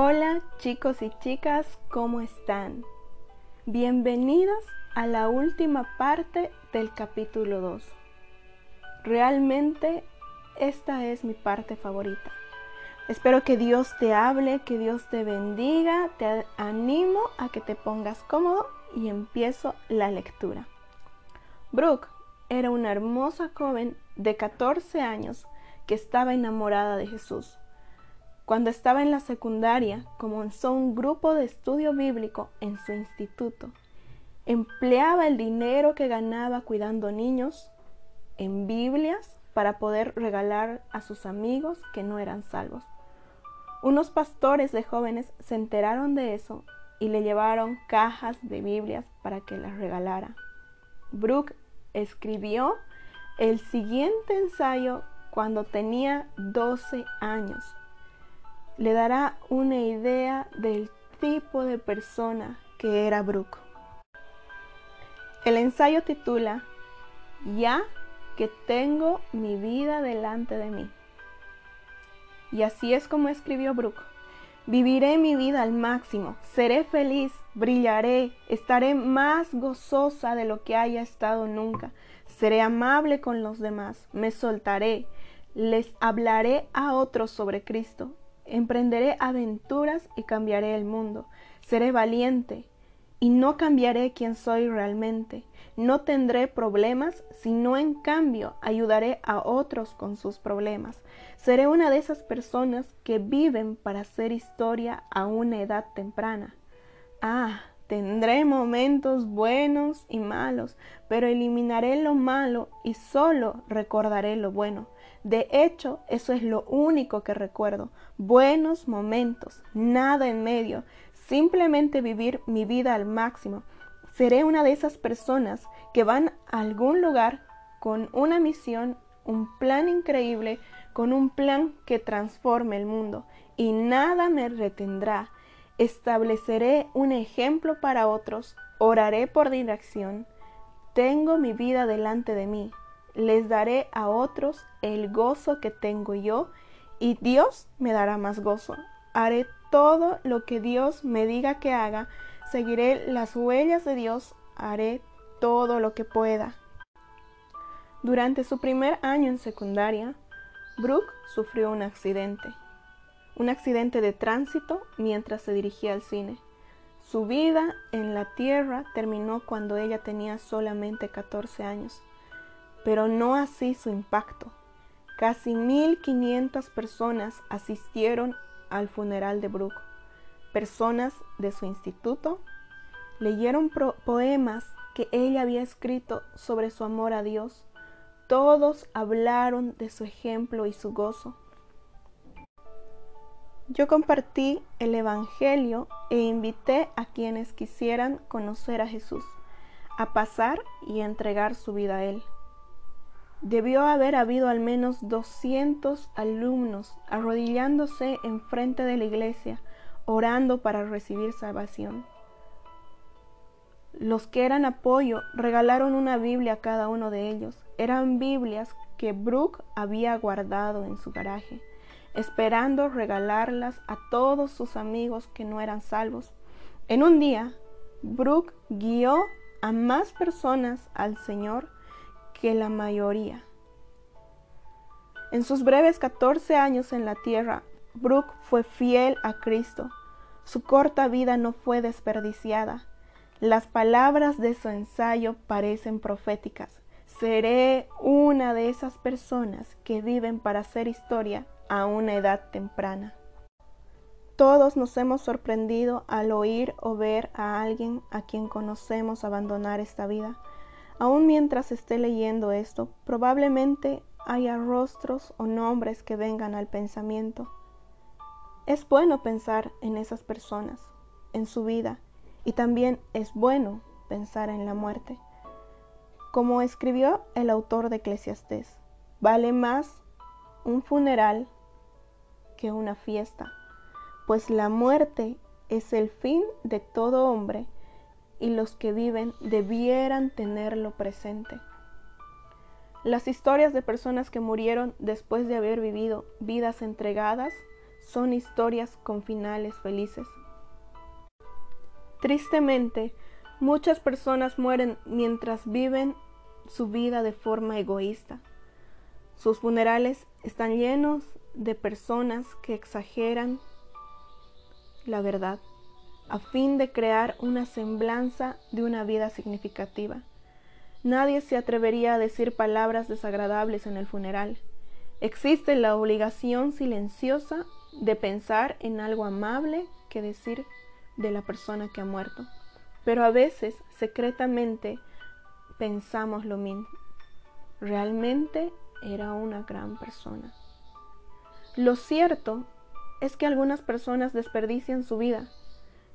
Hola chicos y chicas, ¿cómo están? Bienvenidos a la última parte del capítulo 2. Realmente esta es mi parte favorita. Espero que Dios te hable, que Dios te bendiga, te animo a que te pongas cómodo y empiezo la lectura. Brooke era una hermosa joven de 14 años que estaba enamorada de Jesús. Cuando estaba en la secundaria, comenzó un grupo de estudio bíblico en su instituto. Empleaba el dinero que ganaba cuidando niños en Biblias para poder regalar a sus amigos que no eran salvos. Unos pastores de jóvenes se enteraron de eso y le llevaron cajas de Biblias para que las regalara. Brooke escribió el siguiente ensayo cuando tenía 12 años. Le dará una idea del tipo de persona que era Brooke. El ensayo titula Ya que tengo mi vida delante de mí. Y así es como escribió Brooke. Viviré mi vida al máximo, seré feliz, brillaré, estaré más gozosa de lo que haya estado nunca, seré amable con los demás, me soltaré, les hablaré a otros sobre Cristo, emprenderé aventuras y cambiaré el mundo, seré valiente y no cambiaré quién soy realmente, no tendré problemas, sino en cambio ayudaré a otros con sus problemas. Seré una de esas personas que viven para hacer historia a una edad temprana. Ah, tendré momentos buenos y malos, pero eliminaré lo malo y solo recordaré lo bueno. De hecho, eso es lo único que recuerdo. Buenos momentos, nada en medio, simplemente vivir mi vida al máximo seré una de esas personas que van a algún lugar con una misión, un plan increíble, con un plan que transforme el mundo y nada me retendrá. Estableceré un ejemplo para otros, oraré por dirección. Tengo mi vida delante de mí. Les daré a otros el gozo que tengo yo y Dios me dará más gozo. Haré todo lo que Dios me diga que haga Seguiré las huellas de Dios, haré todo lo que pueda. Durante su primer año en secundaria, Brooke sufrió un accidente, un accidente de tránsito mientras se dirigía al cine. Su vida en la tierra terminó cuando ella tenía solamente 14 años, pero no así su impacto. Casi 1.500 personas asistieron al funeral de Brooke personas de su instituto leyeron poemas que ella había escrito sobre su amor a Dios. Todos hablaron de su ejemplo y su gozo. Yo compartí el Evangelio e invité a quienes quisieran conocer a Jesús a pasar y entregar su vida a Él. Debió haber habido al menos 200 alumnos arrodillándose enfrente de la iglesia orando para recibir salvación. Los que eran apoyo regalaron una Biblia a cada uno de ellos. Eran Biblias que Brooke había guardado en su garaje, esperando regalarlas a todos sus amigos que no eran salvos. En un día, Brooke guió a más personas al Señor que la mayoría. En sus breves 14 años en la tierra, Brooke fue fiel a Cristo. Su corta vida no fue desperdiciada. Las palabras de su ensayo parecen proféticas. Seré una de esas personas que viven para hacer historia a una edad temprana. Todos nos hemos sorprendido al oír o ver a alguien a quien conocemos abandonar esta vida. Aún mientras esté leyendo esto, probablemente haya rostros o nombres que vengan al pensamiento. Es bueno pensar en esas personas, en su vida, y también es bueno pensar en la muerte. Como escribió el autor de Eclesiastés, vale más un funeral que una fiesta, pues la muerte es el fin de todo hombre y los que viven debieran tenerlo presente. Las historias de personas que murieron después de haber vivido vidas entregadas son historias con finales felices. Tristemente, muchas personas mueren mientras viven su vida de forma egoísta. Sus funerales están llenos de personas que exageran la verdad a fin de crear una semblanza de una vida significativa. Nadie se atrevería a decir palabras desagradables en el funeral. Existe la obligación silenciosa de pensar en algo amable que decir de la persona que ha muerto. Pero a veces, secretamente, pensamos lo mismo. Realmente era una gran persona. Lo cierto es que algunas personas desperdician su vida.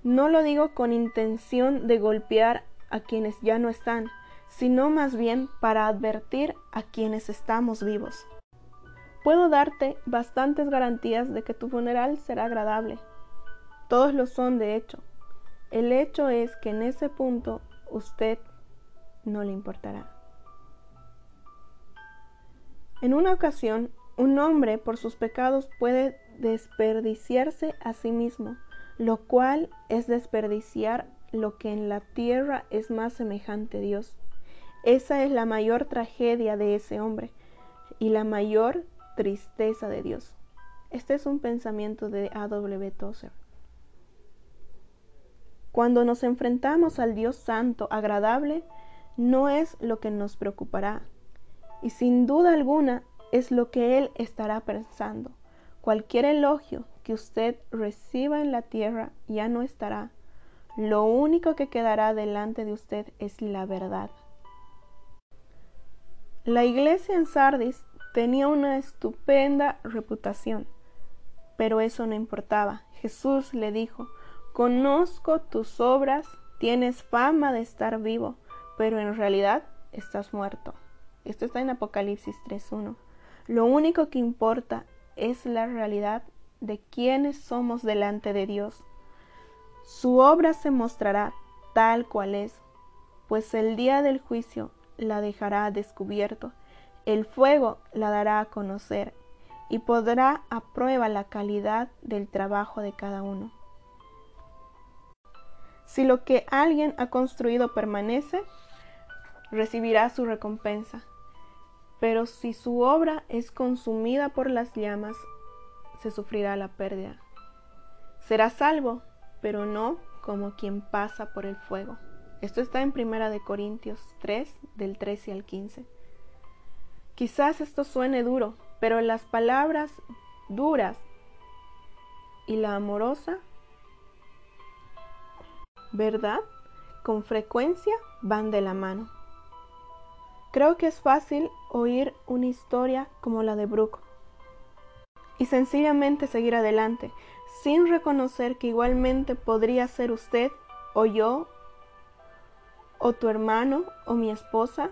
No lo digo con intención de golpear a quienes ya no están, sino más bien para advertir a quienes estamos vivos. Puedo darte bastantes garantías de que tu funeral será agradable. Todos lo son, de hecho. El hecho es que en ese punto usted no le importará. En una ocasión, un hombre por sus pecados puede desperdiciarse a sí mismo, lo cual es desperdiciar lo que en la tierra es más semejante a Dios. Esa es la mayor tragedia de ese hombre y la mayor tristeza de Dios. Este es un pensamiento de A.W. Tozer. Cuando nos enfrentamos al Dios Santo agradable, no es lo que nos preocupará, y sin duda alguna es lo que Él estará pensando. Cualquier elogio que usted reciba en la tierra ya no estará. Lo único que quedará delante de usted es la verdad. La iglesia en Sardis tenía una estupenda reputación, pero eso no importaba. Jesús le dijo, conozco tus obras, tienes fama de estar vivo, pero en realidad estás muerto. Esto está en Apocalipsis 3.1. Lo único que importa es la realidad de quiénes somos delante de Dios. Su obra se mostrará tal cual es, pues el día del juicio la dejará descubierto, el fuego la dará a conocer y podrá a prueba la calidad del trabajo de cada uno. Si lo que alguien ha construido permanece, recibirá su recompensa. Pero si su obra es consumida por las llamas, se sufrirá la pérdida. Será salvo, pero no como quien pasa por el fuego. Esto está en Primera de Corintios 3, del 13 al 15. Quizás esto suene duro, pero las palabras duras y la amorosa, ¿verdad? Con frecuencia van de la mano. Creo que es fácil oír una historia como la de Brooke y sencillamente seguir adelante, sin reconocer que igualmente podría ser usted o yo o tu hermano o mi esposa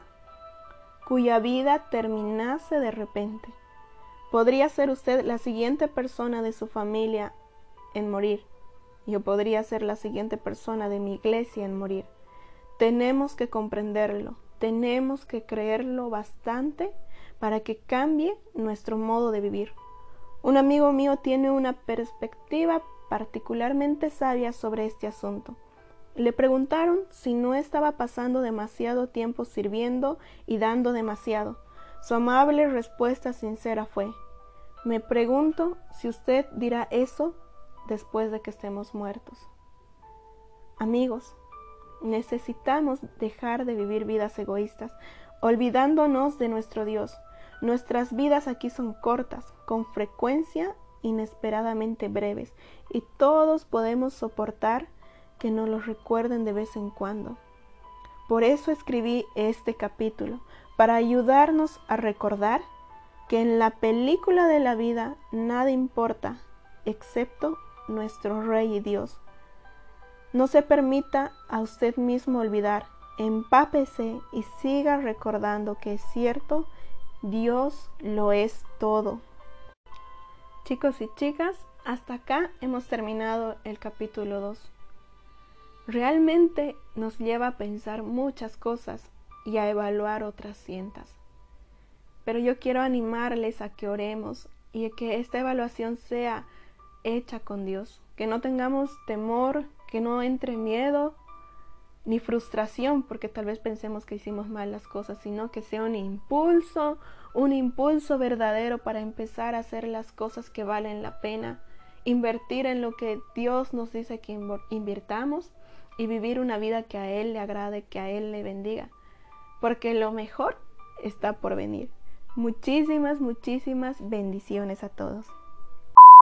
cuya vida terminase de repente. Podría ser usted la siguiente persona de su familia en morir. Yo podría ser la siguiente persona de mi iglesia en morir. Tenemos que comprenderlo tenemos que creerlo bastante para que cambie nuestro modo de vivir. Un amigo mío tiene una perspectiva particularmente sabia sobre este asunto. Le preguntaron si no estaba pasando demasiado tiempo sirviendo y dando demasiado. Su amable respuesta sincera fue, me pregunto si usted dirá eso después de que estemos muertos. Amigos, Necesitamos dejar de vivir vidas egoístas, olvidándonos de nuestro Dios. Nuestras vidas aquí son cortas, con frecuencia inesperadamente breves, y todos podemos soportar que nos los recuerden de vez en cuando. Por eso escribí este capítulo, para ayudarnos a recordar que en la película de la vida nada importa excepto nuestro Rey y Dios. No se permita a usted mismo olvidar, empápese y siga recordando que es cierto, Dios lo es todo. Chicos y chicas, hasta acá hemos terminado el capítulo 2. Realmente nos lleva a pensar muchas cosas y a evaluar otras cientas. Pero yo quiero animarles a que oremos y que esta evaluación sea hecha con Dios, que no tengamos temor, que no entre miedo ni frustración porque tal vez pensemos que hicimos mal las cosas, sino que sea un impulso, un impulso verdadero para empezar a hacer las cosas que valen la pena, invertir en lo que Dios nos dice que invirtamos y vivir una vida que a Él le agrade, que a Él le bendiga, porque lo mejor está por venir. Muchísimas, muchísimas bendiciones a todos.